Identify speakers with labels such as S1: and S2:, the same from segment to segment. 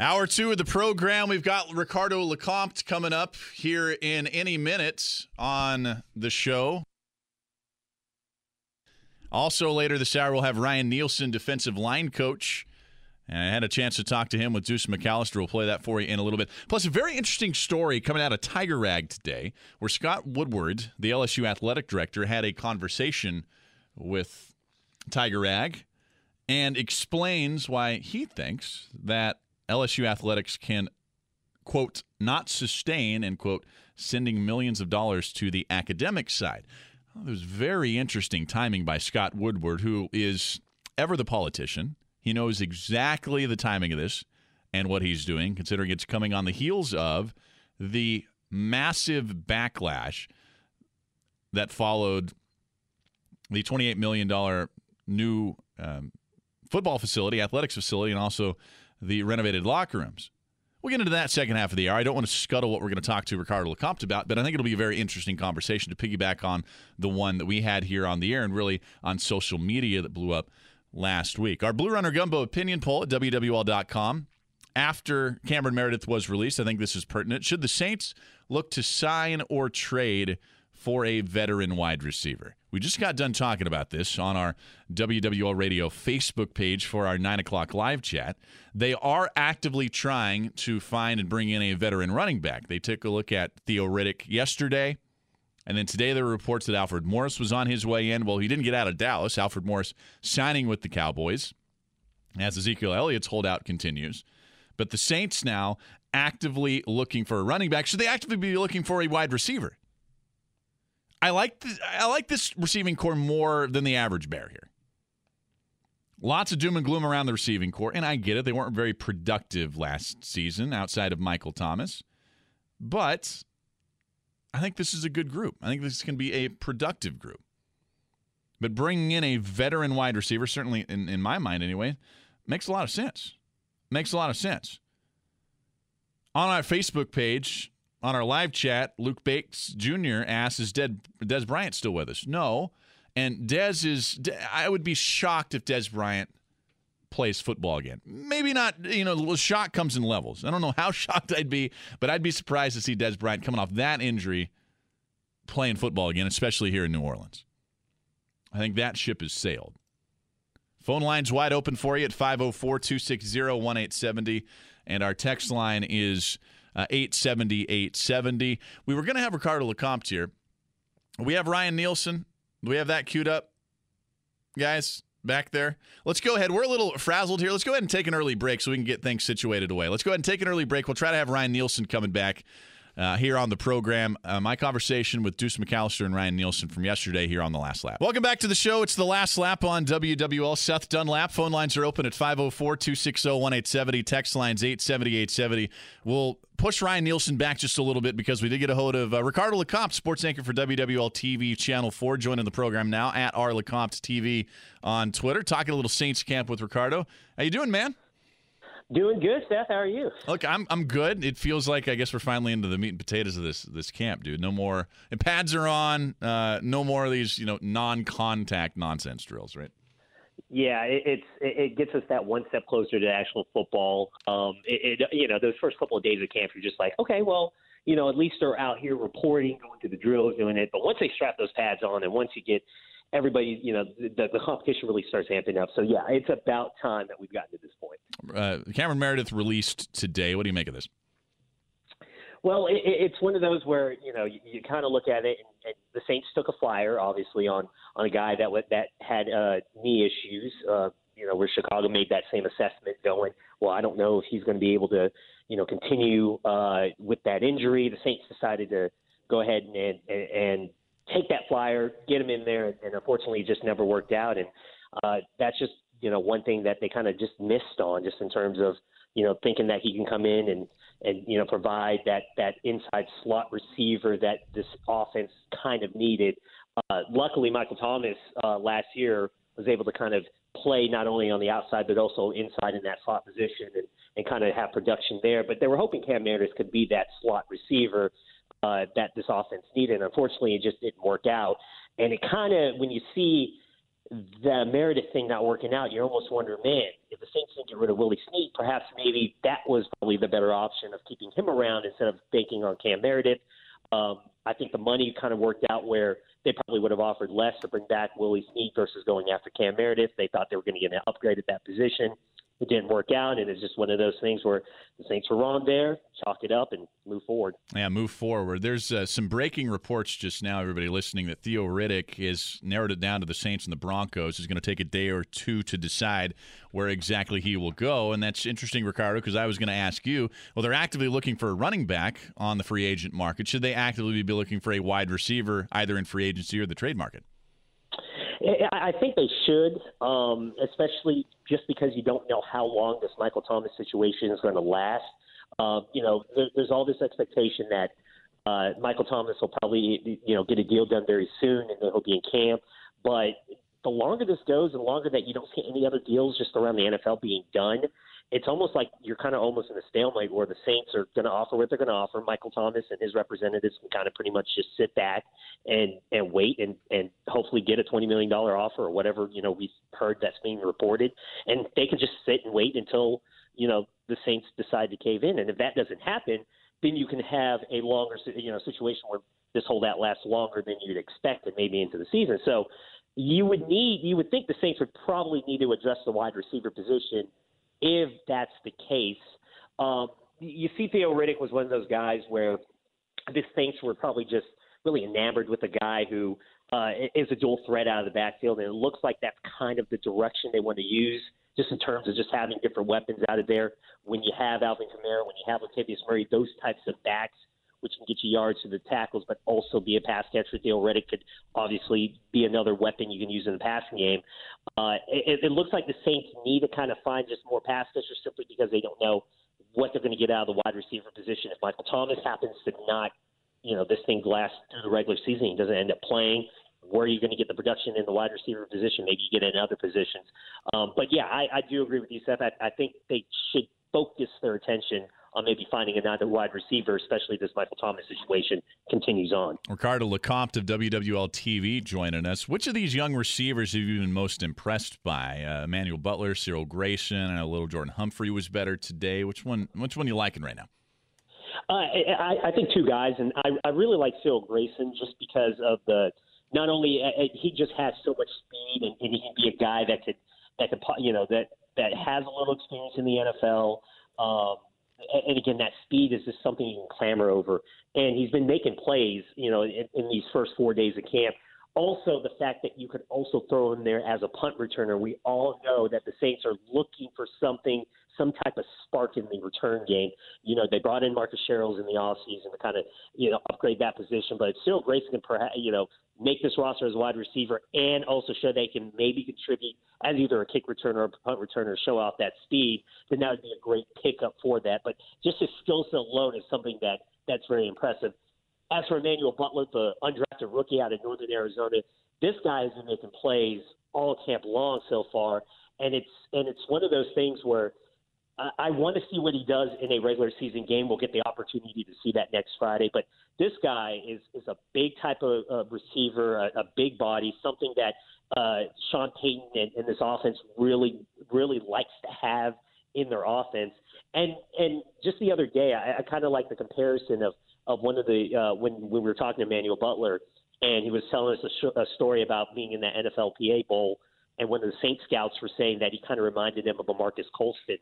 S1: Hour two of the program. We've got Ricardo LeCompte coming up here in any minute on the show. Also, later this hour, we'll have Ryan Nielsen, defensive line coach. And I had a chance to talk to him with Deuce McAllister. We'll play that for you in a little bit. Plus, a very interesting story coming out of Tiger Rag today, where Scott Woodward, the LSU athletic director, had a conversation with Tiger Rag and explains why he thinks that LSU athletics can, quote, not sustain, end quote, sending millions of dollars to the academic side. Well, was very interesting timing by Scott Woodward, who is ever the politician. He knows exactly the timing of this and what he's doing, considering it's coming on the heels of the massive backlash that followed the $28 million new um, football facility, athletics facility, and also the renovated locker rooms. We'll get into that second half of the hour. I don't want to scuttle what we're going to talk to Ricardo LeCompte about, but I think it'll be a very interesting conversation to piggyback on the one that we had here on the air and really on social media that blew up last week. Our Blue Runner Gumbo opinion poll at WWL.com. After Cameron Meredith was released, I think this is pertinent. Should the Saints look to sign or trade for a veteran wide receiver? We just got done talking about this on our WWL Radio Facebook page for our 9 o'clock live chat. They are actively trying to find and bring in a veteran running back. They took a look at Theo Riddick yesterday. And then today there were reports that Alfred Morris was on his way in. Well, he didn't get out of Dallas. Alfred Morris signing with the Cowboys as Ezekiel Elliott's holdout continues. But the Saints now actively looking for a running back. Should they actively be looking for a wide receiver? I like this, I like this receiving corps more than the average bear here. Lots of doom and gloom around the receiving corps, and I get it. They weren't very productive last season outside of Michael Thomas. But I think this is a good group. I think this can be a productive group. But bringing in a veteran wide receiver, certainly in, in my mind anyway, makes a lot of sense. Makes a lot of sense. On our Facebook page, on our live chat, Luke Bates Jr. asks, "Is Dez, Dez Bryant still with us?" No, and Dez is. I would be shocked if Dez Bryant plays football again. Maybe not. You know, the shock comes in levels. I don't know how shocked I'd be, but I'd be surprised to see Dez Bryant coming off that injury playing football again, especially here in New Orleans. I think that ship has sailed. Phone lines wide open for you at 504 260 1870. And our text line is uh, 870 870. We were going to have Ricardo LeCompte here. We have Ryan Nielsen. Do we have that queued up? Guys, back there. Let's go ahead. We're a little frazzled here. Let's go ahead and take an early break so we can get things situated away. Let's go ahead and take an early break. We'll try to have Ryan Nielsen coming back uh, here on the program. Uh, my conversation with Deuce McAllister and Ryan Nielsen from yesterday here on The Last Lap. Welcome back to the show. It's The Last Lap on WWL. Seth Dunlap. Phone lines are open at 504 260 1870. Text lines 870 870. We'll push Ryan Nielsen back just a little bit because we did get a hold of uh, Ricardo LeCompte, sports anchor for WWL TV Channel 4, joining the program now at R LeCompte TV on Twitter. Talking a little Saints camp with Ricardo. How you doing, man?
S2: Doing good, Seth. How are you?
S1: Look, I'm I'm good. It feels like I guess we're finally into the meat and potatoes of this this camp, dude. No more and pads are on. Uh, no more of these you know non-contact nonsense drills, right?
S2: Yeah, it, it's it gets us that one step closer to actual football. Um, it, it you know those first couple of days of camp, you're just like, okay, well, you know, at least they're out here reporting, going to the drills, doing it. But once they strap those pads on, and once you get everybody, you know, the, the competition really starts amping up. So yeah, it's about time that we've gotten to this point.
S1: Uh, Cameron Meredith released today. What do you make of this?
S2: Well, it, it's one of those where you know you, you kind of look at it, and, and the Saints took a flyer, obviously on on a guy that that had uh, knee issues. Uh, you know, where Chicago made that same assessment, going, well, I don't know if he's going to be able to, you know, continue uh, with that injury. The Saints decided to go ahead and and, and take that flyer, get him in there, and unfortunately, it just never worked out. And uh, that's just you know, one thing that they kind of just missed on, just in terms of you know thinking that he can come in and and you know provide that that inside slot receiver that this offense kind of needed. Uh, luckily, Michael Thomas uh, last year was able to kind of play not only on the outside but also inside in that slot position and, and kind of have production there. But they were hoping Cam Meredith could be that slot receiver uh, that this offense needed. Unfortunately, it just didn't work out. And it kind of when you see the Meredith thing not working out, you almost wonder, man, if the Saints didn't get rid of Willie Snead, perhaps maybe that was probably the better option of keeping him around instead of banking on Cam Meredith. Um, I think the money kind of worked out where they probably would have offered less to bring back Willie Snead versus going after Cam Meredith. They thought they were going to get an upgrade at that position it didn't work out, and it's just one of those things where the Saints were wrong there. Chalk it up and move forward.
S1: Yeah, move forward. There's uh, some breaking reports just now. Everybody listening, that Theo Riddick has narrowed it down to the Saints and the Broncos. Is going to take a day or two to decide where exactly he will go, and that's interesting, Ricardo, because I was going to ask you. Well, they're actively looking for a running back on the free agent market. Should they actively be looking for a wide receiver, either in free agency or the trade market?
S2: I think they should, um, especially just because you don't know how long this Michael Thomas situation is going to last. Uh, you know, there, there's all this expectation that uh, Michael Thomas will probably, you know, get a deal done very soon, and then he'll be in camp. But the longer this goes, and the longer that you don't see any other deals just around the NFL being done, it's almost like you're kind of almost in a stalemate where the Saints are going to offer what they're going to offer. Michael Thomas and his representatives can kind of pretty much just sit back and and wait and and hopefully get a twenty million dollar offer or whatever you know we've heard that's being reported, and they can just sit and wait until you know the Saints decide to cave in. And if that doesn't happen, then you can have a longer you know situation where this holdout lasts longer than you'd expect and maybe into the season. So you would need you would think the Saints would probably need to address the wide receiver position if that's the case. Um, you see, Theo Riddick was one of those guys where the Saints were probably just really enamored with a guy who uh, is a dual threat out of the backfield, and it looks like that's kind of the direction they want to use, just in terms of just having different weapons out of there. When you have Alvin Kamara, when you have Latavius Murray, those types of backs which can get you yards to the tackles, but also be a pass catcher. Theo Riddick could obviously be another weapon you can use in the passing game. Uh, it, it looks like the Saints need to kind of find just more pass catchers simply because they don't know what they're going to get out of the wide receiver position. If Michael Thomas happens to not, you know, this thing lasts through the regular season, he doesn't end up playing. Where are you going to get the production in the wide receiver position? Maybe you get in other positions. Um, but yeah, I, I do agree with you, Seth. I, I think they should focus their attention on maybe finding another wide receiver, especially this Michael Thomas situation continues on.
S1: Ricardo LeCompte of WWL TV joining us. Which of these young receivers have you been most impressed by? Uh, Emmanuel Butler, Cyril Grayson, and a little Jordan Humphrey was better today. Which one? Which one are you liking right now?
S2: Uh, I, I think two guys, and I, I really like Cyril Grayson just because of the not only uh, uh he just has so much speed, and, and he can be a guy that could that could you know that that has a little experience in the NFL. Um, and again, that speed is just something you can clamor over. And he's been making plays, you know, in, in these first four days of camp. Also, the fact that you could also throw him there as a punt returner. We all know that the Saints are looking for something, some type of spark in the return game. You know, they brought in Marcus Sherels in the offseason to kind of, you know, upgrade that position. But Cyril Grayson can, perhaps, you know, make this roster as a wide receiver and also show they can maybe contribute as either a kick returner or a punt returner, show off that speed, then that would be a great pickup for that. But just his skill set alone is something that that's very impressive. As for Emmanuel Butler, the undrafted rookie out of Northern Arizona, this guy has been making plays all camp long so far, and it's and it's one of those things where I, I want to see what he does in a regular season game. We'll get the opportunity to see that next Friday, but this guy is is a big type of uh, receiver, a, a big body, something that uh, Sean Payton and, and this offense really really likes to have in their offense. And and just the other day, I, I kind of like the comparison of of one of the uh, when when we were talking to Emmanuel Butler, and he was telling us a, sh- a story about being in the NFLPA Bowl, and one of the Saint scouts were saying that he kind of reminded him of a Marques Colston,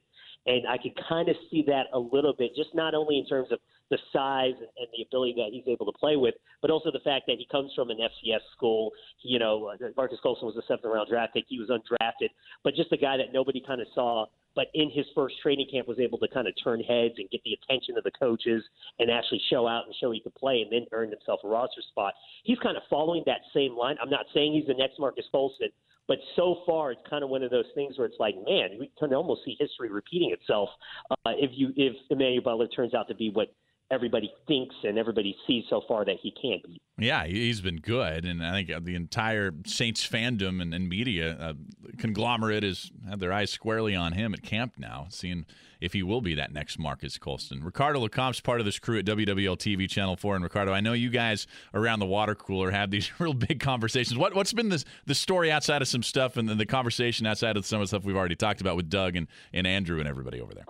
S2: and I could kind of see that a little bit, just not only in terms of the size and, and the ability that he's able to play with, but also the fact that he comes from an FCS school. You know, uh, Marques Colston was a seventh round draft pick; he was undrafted, but just a guy that nobody kind of saw but in his first training camp was able to kind of turn heads and get the attention of the coaches and actually show out and show he could play and then earned himself a roster spot. He's kind of following that same line. I'm not saying he's the next Marques Colston, But so far, it's kind of one of those things where it's like, man, we can almost see history repeating itself uh, if you if Emmanuel Butler turns out to be what everybody thinks and everybody sees so far that he can't be.
S1: Yeah, he's been good, and I think the entire Saints fandom and, and media uh, conglomerate has had their eyes squarely on him at camp now, seeing if he will be that next Marques Colston. Ricardo LeCompte's part of this crew at WWL TV Channel 4. And Ricardo, I know you guys around the water cooler have these real big conversations. What, what's been the, the story outside of some stuff and then the conversation outside of some of the stuff we've already talked about with Doug and, and Andrew and everybody over there?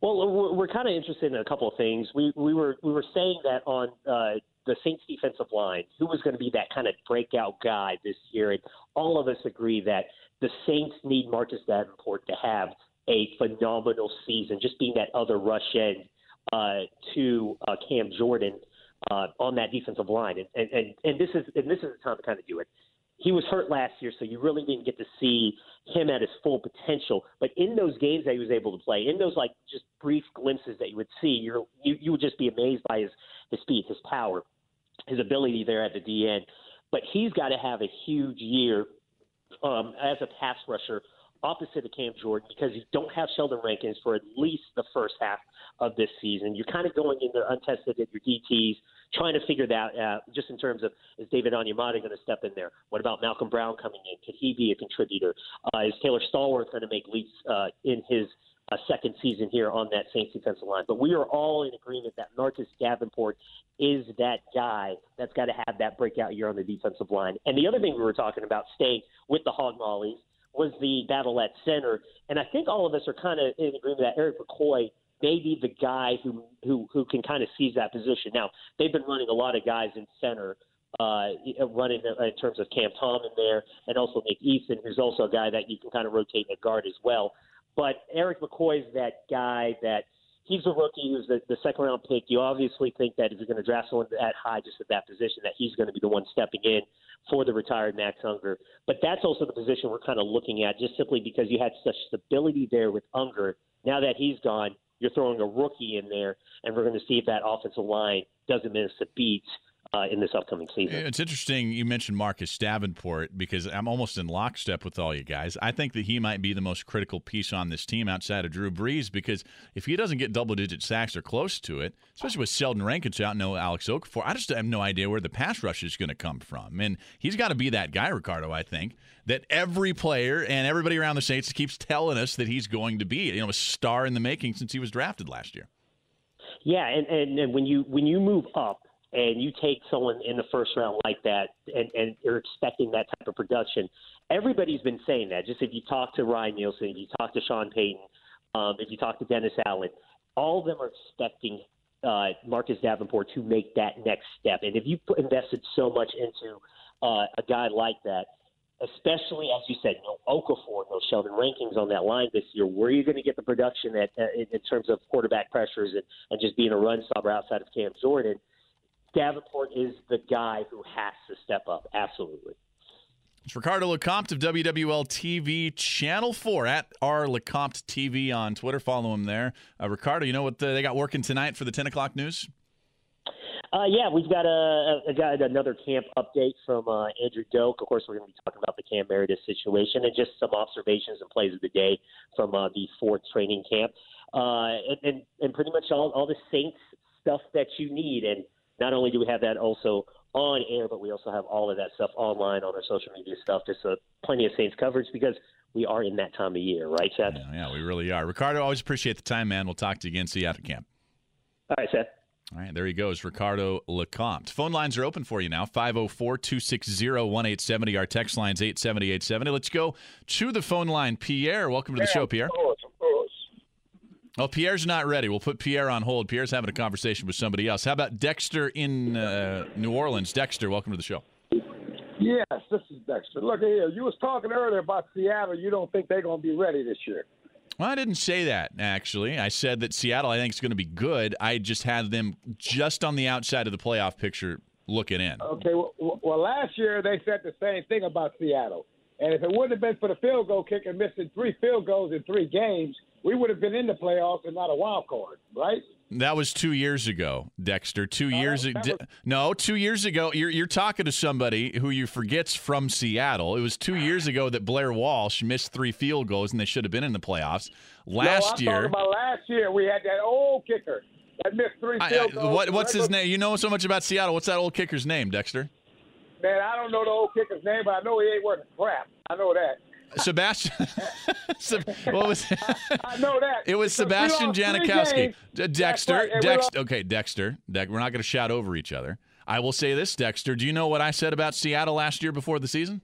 S2: Well, we're, kind of interested in a couple of things. We we were we were saying that on uh, the Saints defensive line, who was going to be that kind of breakout guy this year, and all of us agree that the Saints need Marcus Davenport to have a phenomenal season, just being that other rush end uh, to uh, Cam Jordan uh, on that defensive line, and, and and and this is and this is the time to kind of do it he was hurt last year, so you really didn't get to see him at his full potential. But in those games that he was able to play, in those like just brief glimpses that you would see, you're, you you would just be amazed by his his speed, his power, his ability there at the DN. But he's got to have a huge year um, as a pass rusher opposite of Cam Jordan because you don't have Sheldon Rankins for at least the first half of this season. You're kind of going in there untested at your DTs trying to figure that out just in terms of is David Onyemata going to step in there? What about Malcolm Brown coming in? Could he be a contributor? Uh, is Taylor Stallworth going to make leaps uh, in his uh, second season here on that Saints defensive line? But we are all in agreement that Marcus Davenport is that guy that's got to have that breakout year on the defensive line. And the other thing we were talking about, staying with the Hog Mollies, was the battle at center. And I think all of us are kind of in agreement that Erik McCoy – maybe the guy who who who can kind of seize that position. Now they've been running a lot of guys in center, uh, running in terms of Cam Tom in there, and also Nick Easton, who's also a guy that you can kind of rotate at guard as well. But Erik McCoy is that guy that he's a rookie who's the, the second round pick. You obviously think that if you're going to draft someone that high, just at that position, that he's going to be the one stepping in for the retired Max Unger. But that's also the position we're kind of looking at, just simply because you had such stability there with Unger. Now that he's gone, you're throwing a rookie in there, and we're going to see if that offensive line doesn't miss a beat uh, in this upcoming season.
S1: It's interesting you mentioned Marcus Davenport because I'm almost in lockstep with all you guys. I think that he might be the most critical piece on this team outside of Drew Brees because if he doesn't get double digit sacks or close to it, especially with Sheldon Rankins out, and no Alex Okafor, I just have no idea where the pass rush is going to come from. And he's got to be that guy, Ricardo, I think, that every player and everybody around the Saints keeps telling us that he's going to be, you know, a star in the making since he was drafted last year.
S2: Yeah, and, and, and when you when you move up and you take someone in the first round like that and, and you're expecting that type of production, everybody's been saying that. Just if you talk to Ryan Nielsen, if you talk to Sean Payton, um, if you talk to Dennis Allen, all of them are expecting uh, Marcus Davenport to make that next step. And if you put, invested so much into uh, a guy like that, especially as you said, no Okafor, no Sheldon Rankins on that line this year. Where are you going to get the production at, uh, in, in terms of quarterback pressures and, and just being a run stopper outside of Cam Jordan? Davenport is the guy who has to step up. Absolutely.
S1: It's Ricardo LeCompte of WWL TV Channel 4 at R LeCompte TV on Twitter. Follow him there. Uh, Ricardo, you know what the, they got working tonight for the 10 o'clock news?
S2: Uh, yeah, we've got a, a, got another camp update from uh, Andrew Doak. Of course, we're going to be talking about the Cam Meredith situation and just some observations and plays of the day from uh, the fourth training camp, uh, and, and and pretty much all all the Saints stuff that you need. And not only do we have that also on air, but we also have all of that stuff online on our social media stuff. Just uh, plenty of Saints coverage because we are in that time of year, right, Seth?
S1: Yeah, yeah, we really are. Ricardo, always appreciate the time, man. We'll talk to you again. See you out at camp.
S2: All right, Seth.
S1: All right, there he goes, Ricardo LeCompte. Phone lines are open for you now 504 260 1870. Our text line's 870 870. Let's go to the phone line. Pierre, welcome to the show, Pierre. Oh, Pierre's not ready. We'll put Pierre on hold. Pierre's having a conversation with somebody else. How about Dexter in uh, New Orleans? Dexter, welcome to the show.
S3: Yes, this is Dexter. Look here, you was talking earlier about Seattle. You don't think they're going to be ready this year?
S1: Well, I didn't say that actually. I said that Seattle, I think, is going to be good. I just had them just on the outside of the playoff picture looking in.
S3: Okay. Well, well, last year they said the same thing about Seattle, and if it wouldn't have been for the field goal kicker missing three field goals in three games, we would have been in the playoffs and not a wild card, right?
S1: That was two years ago, Dexter. Two oh, years
S3: that- that
S1: ago. No, two years ago. You're, you're talking to somebody who you forget's from Seattle. It was two years ago that Blair Walsh missed three field goals and they should have been in the playoffs.
S3: no,
S1: Last
S3: I'm
S1: year.
S3: talking about last year. We had that old kicker that missed three
S1: I-
S3: field
S1: I-
S3: goals.
S1: what, what's his name? You know so much about Seattle. What's that old kicker's name, Dexter?
S3: Man, I don't know the old kicker's name, but I know he ain't worth a crap. I know that.
S1: Sebastian. What was
S3: I know that.
S1: It was Sebastian Janikowski. Dexter.
S3: right,
S1: Dexter. Okay, Dexter. Dex, we're not going to shout over each other. I will say this, Dexter. Do you know what I said about Seattle last year before the season?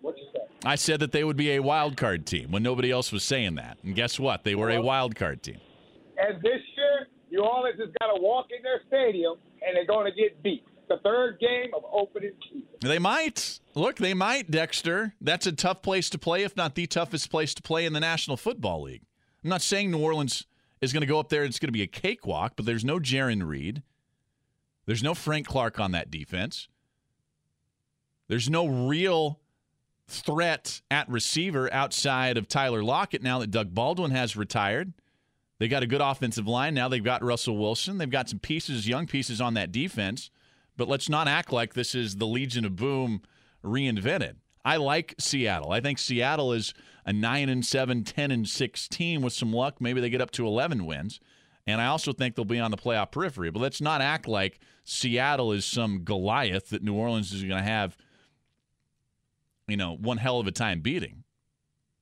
S3: What you say?
S1: I said that they would be a wild card team when nobody else was saying that. And guess what? They were a wild card team.
S3: And this year, New Orleans has got to walk in their stadium, and they're going to get beat. The third game of opening season.
S1: They might. Look, they might, Dexter. That's a tough place to play, if not the toughest place to play in the National Football League. I'm not saying New Orleans is going to go up there and it's going to be a cakewalk, but there's no Jarran Reed. There's no Frank Clark on that defense. There's no real threat at receiver outside of Tyler Lockett now that Doug Baldwin has retired. They got a good offensive line. Now they've got Russell Wilson. They've got some pieces, young pieces on that defense. But let's not act like this is the Legion of Boom reinvented. I like Seattle. I think Seattle is a 9 and 7, 10 and 6 team with some luck. Maybe they get up to 11 wins. And I also think they'll be on the playoff periphery. But let's not act like Seattle is some Goliath that New Orleans is going to have, you know, one hell of a time beating.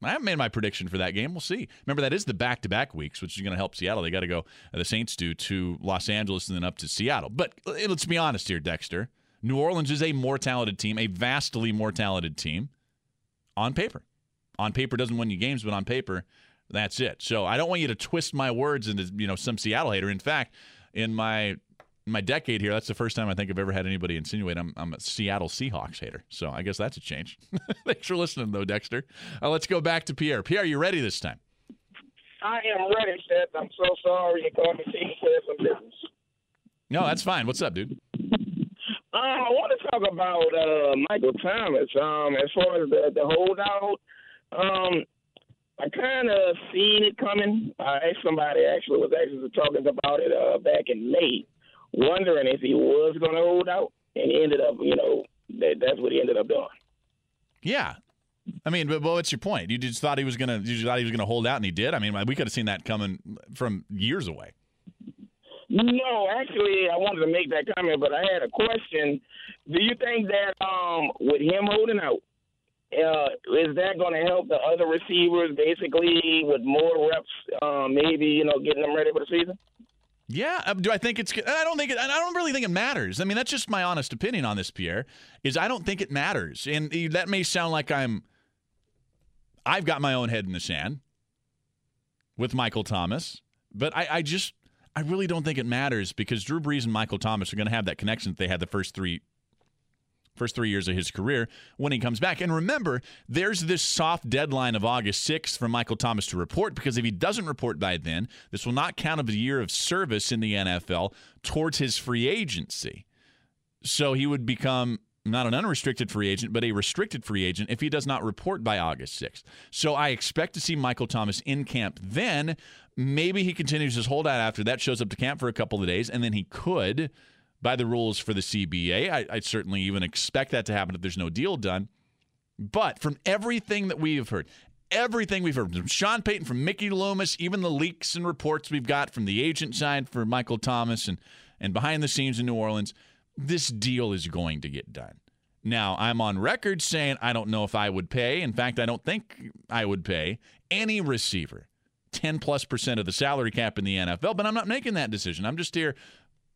S1: I haven't made my prediction for that game. We'll see. Remember, that is the back to back weeks, which is going to help Seattle. They got to go, uh, the Saints do, to Los Angeles and then up to Seattle. But uh, let's be honest here, Dexter. New Orleans is a more talented team, a vastly more talented team on paper. On paper doesn't win you games, but on paper, that's it. So I don't want you to twist my words into you know some Seattle hater. In fact, in my in my decade here, that's the first time I think I've ever had anybody insinuate I'm, I'm a Seattle Seahawks hater. So I guess that's a change. Thanks for listening, though, Dexter. Uh, let's go back to Pierre. Pierre, you ready this time?
S4: I am ready, Seth. I'm so sorry you called me to share some business.
S1: No, that's fine. What's up, dude?
S4: Um, I want to talk about uh, Michael Thomas. Um, as far as the, the holdout, um, I kind of seen it coming. I somebody actually was actually talking about it uh, back in May, wondering if he was going to hold out, and ended up, you know, that, that's what he ended up doing.
S1: Yeah. I mean, but, but what's your point? You just thought he was gonna. You just thought he was gonna hold out, and he did. I mean, we could have seen that coming from years away.
S4: No, actually, I wanted to make that comment, but I had a question. Do you think that um, with him holding out, uh, is that going to help the other receivers basically with more reps, um, maybe you know getting them ready for the season?
S1: Yeah. uh, Do I think it's? I don't think. It, I don't really think it matters. I mean, that's just my honest opinion on this, Pierre. Is I don't think it matters, and that may sound like I'm. I've got my own head in the sand with Michael Thomas, but I, I just, I really don't think it matters because Drew Brees and Michael Thomas are going to have that connection that they had the first three first three years of his career when he comes back. And remember, there's this soft deadline of August 6th for Michael Thomas to report because if he doesn't report by then, this will not count as a year of service in the NFL towards his free agency. So he would become not an unrestricted free agent, but a restricted free agent if he does not report by August 6th. So I expect to see Michael Thomas in camp then. Maybe he continues his holdout after that, shows up to camp for a couple of days, and then he could by the rules for the CBA. I, I certainly even expect that to happen if there's no deal done. But from everything that we have heard, everything we've heard from Sean Payton, from Mickey Loomis, even the leaks and reports we've got from the agent side for Michael Thomas and, and behind the scenes in New Orleans, this deal is going to get done. Now, I'm on record saying I don't know if I would pay. In fact, I don't think I would pay any receiver 10 plus percent of the salary cap in the NFL, but I'm not making that decision. I'm just here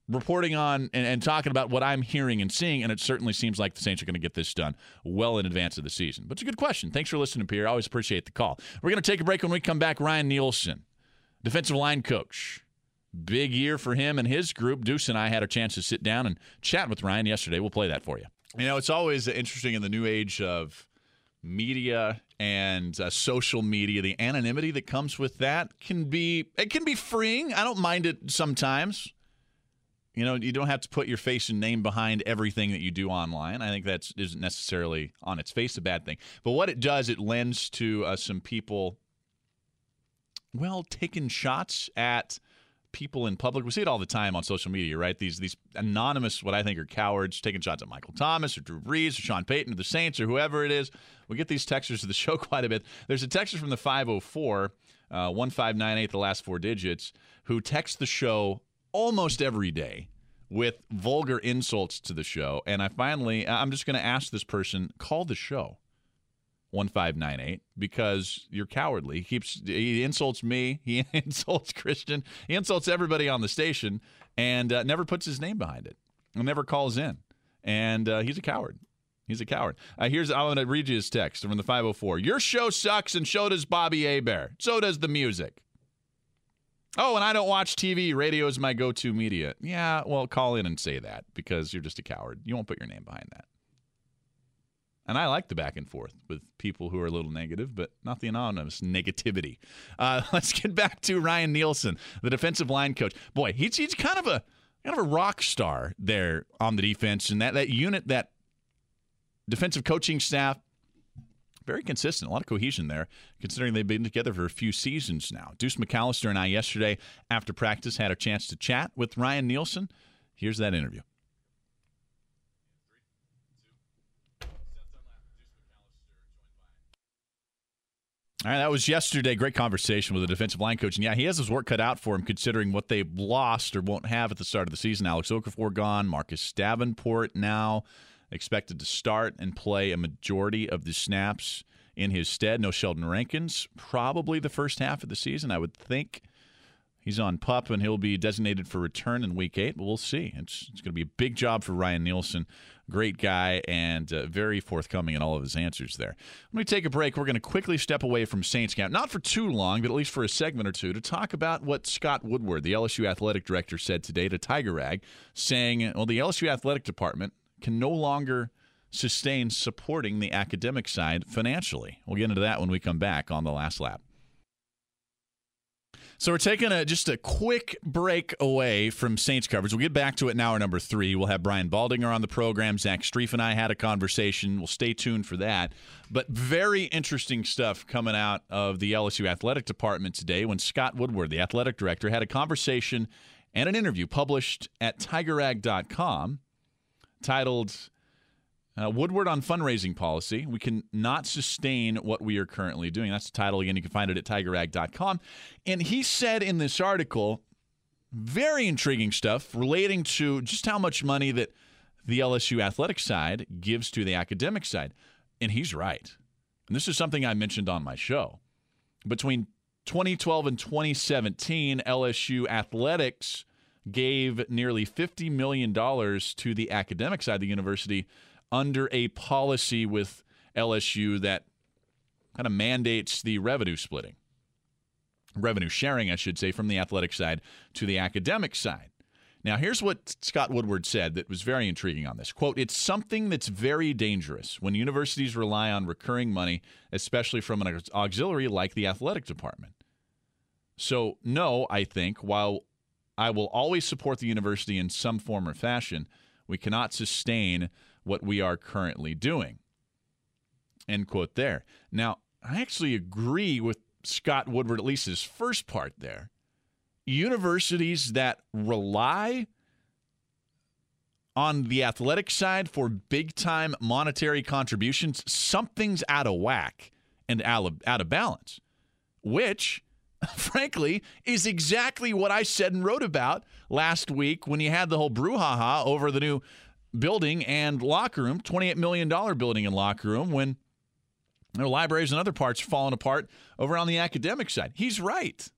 S1: reporting on and, and, talking about what I'm hearing and seeing, and it certainly seems like the Saints are going to get this done well in advance of the season. But it's a good question. Thanks for listening, Pierre. I always appreciate the call. We're going to take a break when we come back. Ryan Nielsen, defensive line coach. Big year for him and his group. Deuce and I had a chance to sit down and chat with Ryan yesterday. We'll play that for you. You know, it's always interesting in the new age of media and uh, social media the anonymity that comes with that can be it can be freeing i don't mind it sometimes you know, you don't have to put your face and name behind everything that you do online. I think that isn't necessarily on its face a bad thing. But what it does, it lends to uh, some people, well, taking shots at people in public. We see it all the time on social media, right? These these anonymous, what I think are cowards, taking shots at Michael Thomas or Drew Brees or Sean Payton or the Saints or whoever it is. We get these texters to the show quite a bit. There's a texter from the 504, uh, 1598, the last four digits, who texts the show almost every day with vulgar insults to the show. And I finally, I'm just going to ask this person, call the show. 1598 because you're cowardly. He keeps he insults me, he insults Christian, he insults everybody on the station and uh, never puts his name behind it. And never calls in. And uh, he's a coward. He's a coward. Uh, here's I'm going to read you his text from the 504. Your show sucks and so does Bobby Hebert. So does the music. Oh, and I don't watch TV. Radio is my go-to media. Yeah, well, call in and say that because you're just a coward. You won't put your name behind that. And I like the back and forth with people who are a little negative, but not the anonymous negativity. Uh, let's get back to Ryan Nielsen, the defensive line coach. Boy, he's, he's kind of a kind of a rock star there on the defense, and that that unit, that defensive coaching staff, very consistent. A lot of cohesion there, considering they've been together for a few seasons now. Deuce McAllister and I yesterday after practice had a chance to chat with Ryan Nielsen. Here's that interview. All right, that was yesterday. Great conversation with the defensive line coach. And yeah, he has his work cut out for him considering what they've lost or won't have at the start of the season. Alex Okafor gone, Marcus Davenport now expected to start and play a majority of the snaps in his stead. No Sheldon Rankins, probably the first half of the season, I would think. He's on pup and he'll be designated for return in week eight, but we'll see. It's, it's going to be a big job for Ryan Nielsen. Great guy and uh, very forthcoming in all of his answers there. Let me take a break. We're going to quickly step away from Saints Camp, not for too long, but at least for a segment or two, to talk about what Scott Woodward, the LSU athletic director, said today to Tiger Rag, saying, well, the LSU athletic department can no longer sustain supporting the academic side financially. We'll get into that when we come back on the last lap. So we're taking a just a quick break away from Saints coverage. We'll get back to it in hour number three. We'll have Brian Baldinger on the program. Zach Strief and I had a conversation. We'll stay tuned for that. But very interesting stuff coming out of the LSU athletic department today when Scott Woodward, the athletic director, had a conversation and an interview published at tigerrag.com titled uh, Woodward on fundraising policy. We can not sustain what we are currently doing. That's the title again. You can find it at tigerrag.com. And he said in this article, very intriguing stuff relating to just how much money that the LSU athletic side gives to the academic side. And he's right. And this is something I mentioned on my show. Between 2012 and 2017, LSU athletics gave nearly $50 million to the academic side of the university under a policy with LSU that kind of mandates the revenue splitting, revenue sharing, I should say, from the athletic side to the academic side. Now, here's what Scott Woodward said that was very intriguing on this. Quote, it's something that's very dangerous when universities rely on recurring money, especially from an auxiliary like the athletic department. So, no, I think, while I will always support the university in some form or fashion, we cannot sustain what we are currently doing. End quote there. Now, I actually agree with Scott Woodward, at least his first part there. Universities that rely on the athletic side for big time monetary contributions, something's out of whack and out of, out of balance, which, frankly, is exactly what I said and wrote about last week when you had the whole brouhaha over the new building and locker room, $28 million building and locker room, when their libraries and other parts falling apart over on the academic side. He's right.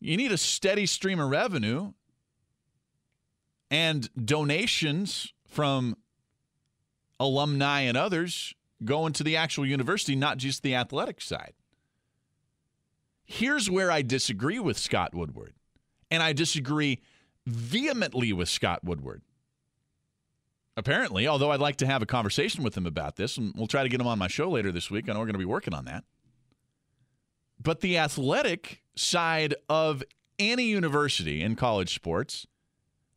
S1: You need a steady stream of revenue and donations from alumni and others going to the actual university, not just the athletic side. Here's where I disagree with Scott Woodward, and I disagree vehemently with Scott Woodward. Apparently, although I'd like to have a conversation with him about this, and we'll try to get him on my show later this week. I know we're going to be working on that. But the athletic side of any university in college sports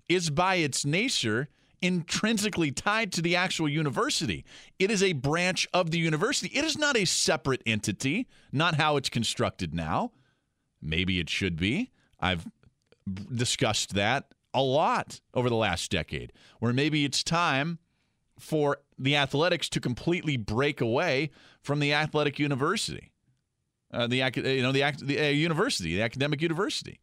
S1: is by its nature intrinsically tied to the actual university. It is a branch of the university. It is not a separate entity, not how it's constructed now. Maybe it should be. I've discussed that a lot over the last decade, where maybe it's time for the athletics to completely break away from the athletic university, uh, the you know the, the uh, university, the academic university,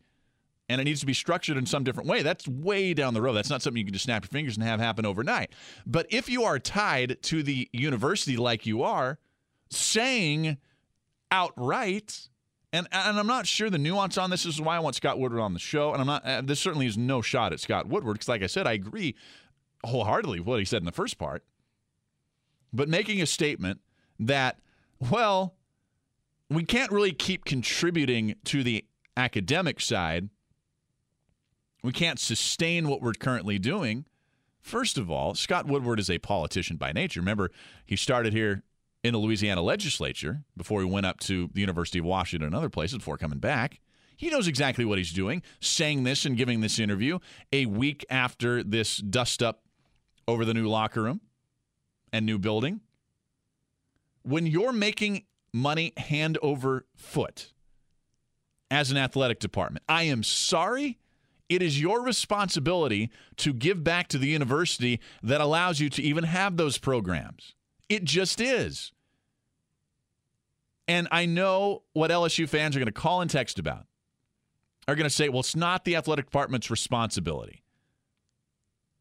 S1: and it needs to be structured in some different way. That's way down the road. That's not something you can just snap your fingers and have happen overnight. But if you are tied to the university like you are, saying outright. And, and I'm not sure the nuance on this. This is why I want Scott Woodward on the show. And I'm not. Uh, this certainly is no shot at Scott Woodward because, like I said, I agree wholeheartedly with what he said in the first part. But making a statement that, well, we can't really keep contributing to the academic side. We can't sustain what we're currently doing. First of all, Scott Woodward is a politician by nature. Remember, he started here in the Louisiana legislature before he went up to the University of Washington and other places before coming back. He knows exactly what he's doing, saying this and giving this interview a week after this dust up over the new locker room and new building. When you're making money hand over foot as an athletic department, I am sorry. It is your responsibility to give back to the university that allows you to even have those programs. It just is. And I know what LSU fans are going to call and text about. Are going to say, well, it's not the athletic department's responsibility.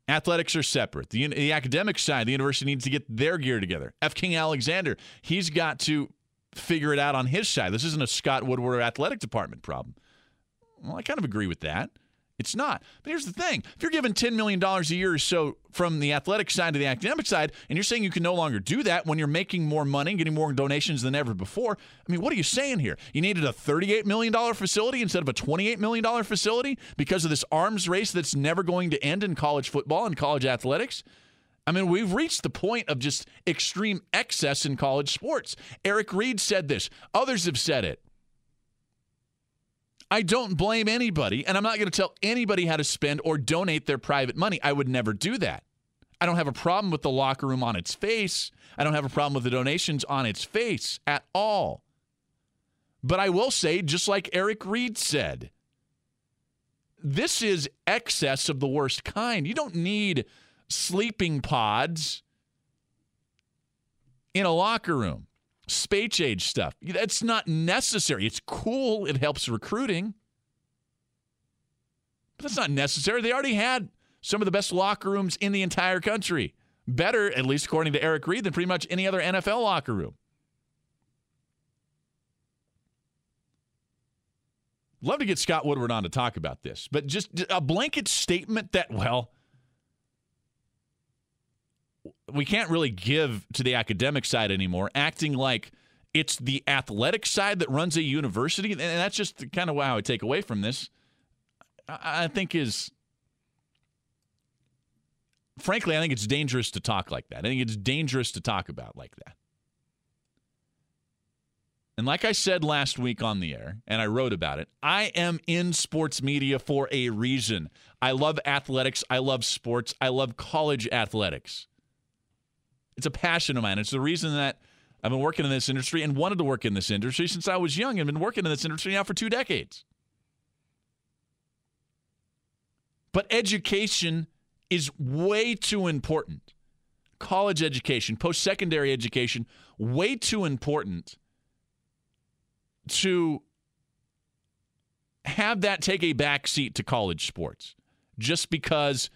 S1: Athletics are separate. The, the academic side, the university needs to get their gear together. F. King Alexander, he's got to figure it out on his side. This isn't a Scott Woodward athletic department problem. Well, I kind of agree with that. It's not. But here's the thing if you're given $10 million a year or so from the athletic side to the academic side, and you're saying you can no longer do that when you're making more money, getting more donations than ever before, I mean, what are you saying here? You needed a $38 million facility instead of a $28 million facility because of this arms race that's never going to end in college football and college athletics? I mean, we've reached the point of just extreme excess in college sports. Eric Reed said this, others have said it. I don't blame anybody, and I'm not going to tell anybody how to spend or donate their private money. I would never do that. I don't have a problem with the locker room on its face. I don't have a problem with the donations on its face at all. But I will say, just like Eric Reed said, this is excess of the worst kind. You don't need sleeping pods in a locker room space age stuff. That's not necessary. It's cool, it helps recruiting. But that's not necessary. They already had some of the best locker rooms in the entire country. Better, at least according to Eric Reed, than pretty much any other NFL locker room. Love to get Scott Woodward on to talk about this, but just a blanket statement that, well, we can't really give to the academic side anymore, acting like it's the athletic side that runs a university. And that's just kind of how I take away from this. I think is, frankly, I think it's dangerous to talk like that. I think it's dangerous to talk about like that. And like I said last week on the air, and I wrote about it, I am in sports media for a reason. I love athletics. I love sports. I love college athletics. It's a passion of mine. It's the reason that I've been working in this industry and wanted to work in this industry since I was young and been working in this industry now for two decades. But education is way too important. College education, post secondary education, way too important to have that take a back seat to college sports just because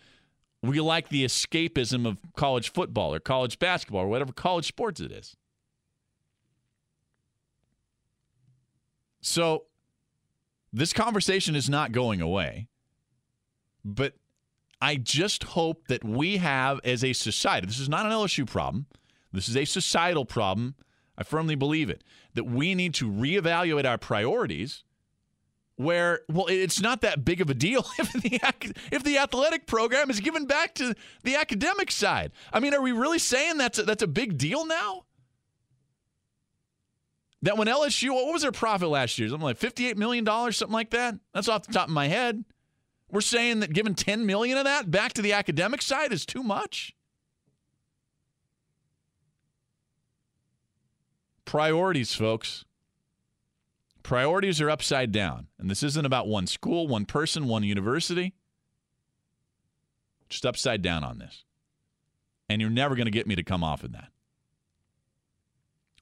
S1: we like the escapism of college football or college basketball or whatever college sports it is. So, this conversation is not going away, but I just hope that we have, as a society, this is not an LSU problem, this is a societal problem. I firmly believe it, that we need to reevaluate our priorities where well it's not that big of a deal if the if the athletic program is given back to the academic side. I mean, are we really saying that's a, that's a big deal now? That when LSU, what was their profit last year? Something like fifty-eight million dollars, something like that. That's off the top of my head. We're saying that giving ten million of that back to the academic side is too much. Priorities, folks Priorities are upside down. And this isn't about one school, one person, one university. Just upside down on this. And you're never going to get me to come off of that.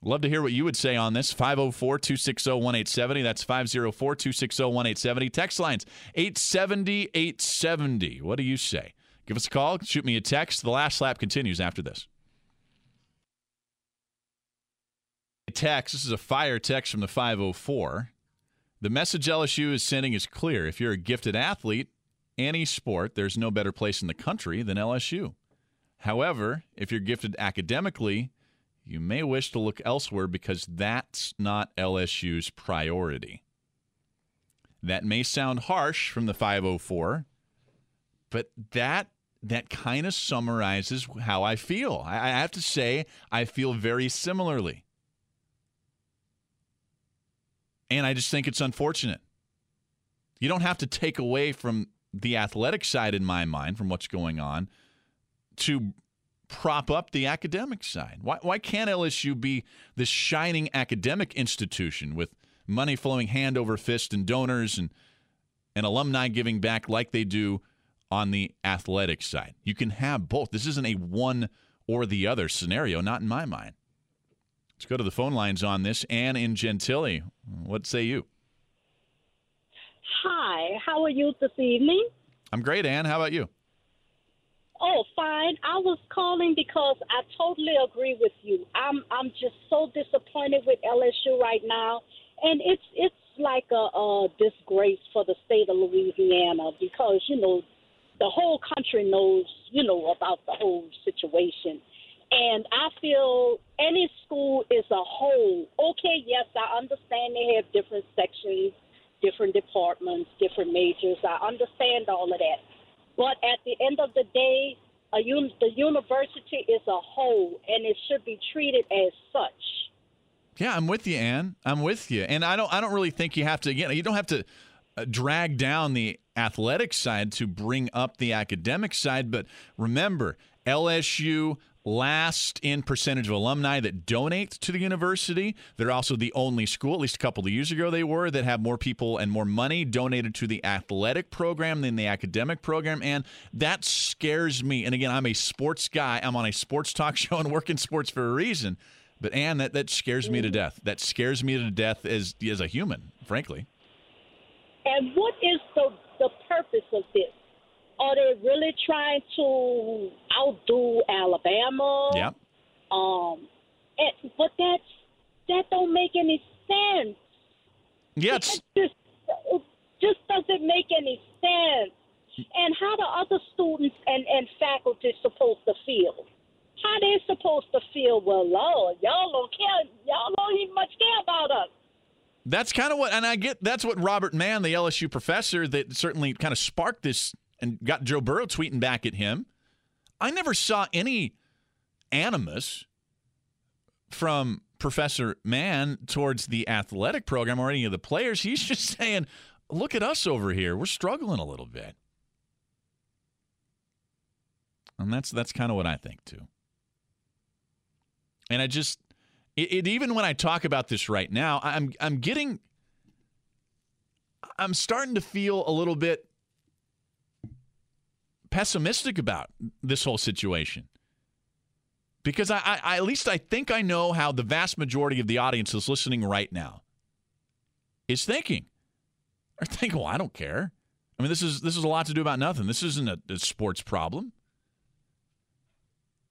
S1: Love to hear what you would say on this. 504 260 1870. That's 504 260 1870. Text lines 870 870. What do you say? Give us a call. Shoot me a text. The last lap continues after this. Text. This is a fire text from the 504. The message LSU is sending is clear. If you're a gifted athlete, any sport, there's no better place in the country than LSU. However, if you're gifted academically, you may wish to look elsewhere because that's not LSU's priority. That may sound harsh from the 504, but that that kind of summarizes how I feel. I, I have to say, I feel very similarly. And I just think it's unfortunate. You don't have to take away from the athletic side, in my mind, from what's going on to prop up the academic side. Why, why can't LSU be this shining academic institution with money flowing hand over fist and donors and, and alumni giving back like they do on the athletic side? You can have both. This isn't a one or the other scenario, not in my mind. Let's go to the phone lines on this. Ann in Gentilly, what say you?
S5: Hi, how are you this evening?
S1: I'm great, Ann. How about you?
S5: Oh, fine. I was calling because I totally agree with you. I'm I'm just so disappointed with LSU right now, and it's it's like a, a disgrace for the state of Louisiana because you know the whole country knows you know about the whole situation, and I feel any school is a whole. Okay, yes, I understand they have different sections, different departments, different majors. I understand all of that. But at the end of the day, un- the university is a whole, and it should be treated as such.
S1: Yeah, I'm with you, Ann. I'm with you, and I don't. I don't really think you have to. Again, you don't have to uh, drag down the athletic side to bring up the academic side. But remember, LSU last in percentage of alumni that donate to the university. They're also the only school, at least a couple of years ago they were, that have more people and more money donated to the athletic program than the academic program. And that scares me. And again, I'm a sports guy. I'm on a sports talk show and work in sports for a reason. But Ann, that, that scares me to death. That scares me to death as as a human, frankly.
S5: And what is the the purpose of this? Are they really trying to outdo Alabama?
S1: Yep.
S5: Um, and, but that's that don't make any sense.
S1: Yeah,
S5: It just it just doesn't make any sense. And how the other students and and faculty supposed to feel? How they supposed to feel? Well, Lord, y'all don't care. Y'all don't even much care about us.
S1: That's kind of what, and I get that's what Robert Mann, the LSU professor, that certainly kind of sparked this and got Joe Burrow tweeting back at him. I never saw any animus from Professor Mann towards the athletic program or any of the players. He's just saying, look at us over here. We're struggling a little bit. And that's that's kind of what I think too. And I just it, it even when I talk about this right now, I'm I'm getting I'm starting to feel a little bit pessimistic about this whole situation. Because I, I, at least I think I know how the vast majority of the audience is listening right now is thinking. Or thinking, well, I don't care. I mean, this is this is a lot to do about nothing. This isn't a, a sports problem.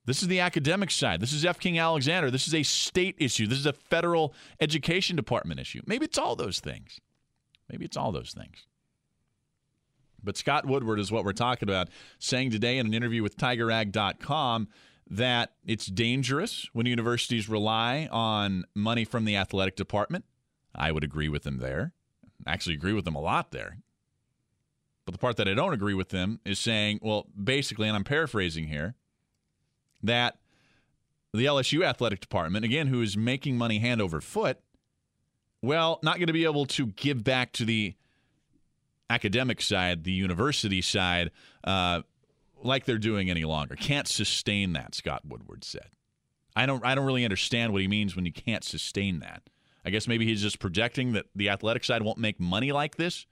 S1: This is the academic side. This is F. King Alexander. This is a state issue. This is a federal education department issue. Maybe it's all those things. Maybe it's all those things. But Scott Woodward is what we're talking about, saying today in an interview with TigerRag.com that it's dangerous when universities rely on money from the athletic department. I would agree with him there. I actually agree with him a lot there. But the part that I don't agree with them is saying, well, basically, and I'm paraphrasing here, that the LSU athletic department, again, who is making money hand over foot, well, not going to be able to give back to the academic side, the university side, uh, like they're doing any longer. Can't sustain that, Scott Woodward said. I don't I don't really understand what he means when you can't sustain that. I guess maybe he's just projecting that the athletic side won't make money like this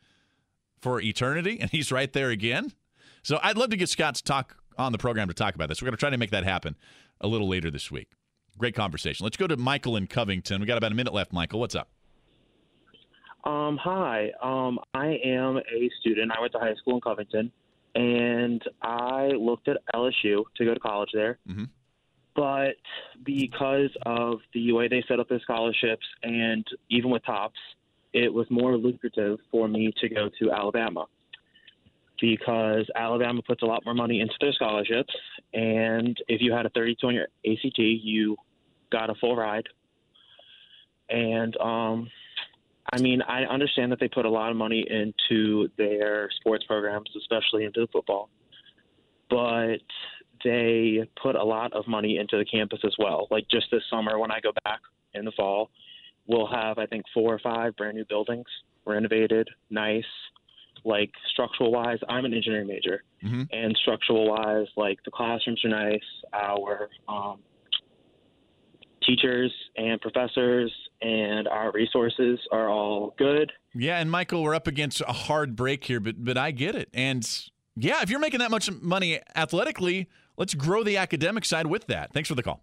S1: for eternity, and he's right there again. So I'd love to get Scott to talk on the program to talk about this. We're going to try to make that happen a little later this week. Great conversation. Let's go to Michael in Covington. We got about a minute left. Michael, what's up?
S6: Um, hi. Um, I am a student. I went to high school in Covington, and I looked at LSU to go to college there.
S1: Mm-hmm.
S6: But because of the way they set up their scholarships, and even with TOPS, it was more lucrative for me to go to Alabama because Alabama puts a lot more money into their scholarships, and if you had a 32 on your ACT, you got a full ride. And um, I mean, I understand that they put a lot of money into their sports programs, especially into the football, but they put a lot of money into the campus as well. Like just this summer, when I go back in the fall, we'll have I think four or five brand new buildings, renovated, nice. Like structural wise, I'm an engineering major,
S1: mm-hmm.
S6: and structural wise, like the classrooms are nice. Our um, teachers and professors and our resources are all good.
S1: Yeah, and Michael, we're up against a hard break here, but but I get it. And yeah, if you're making that much money athletically, let's grow the academic side with that. Thanks for the call.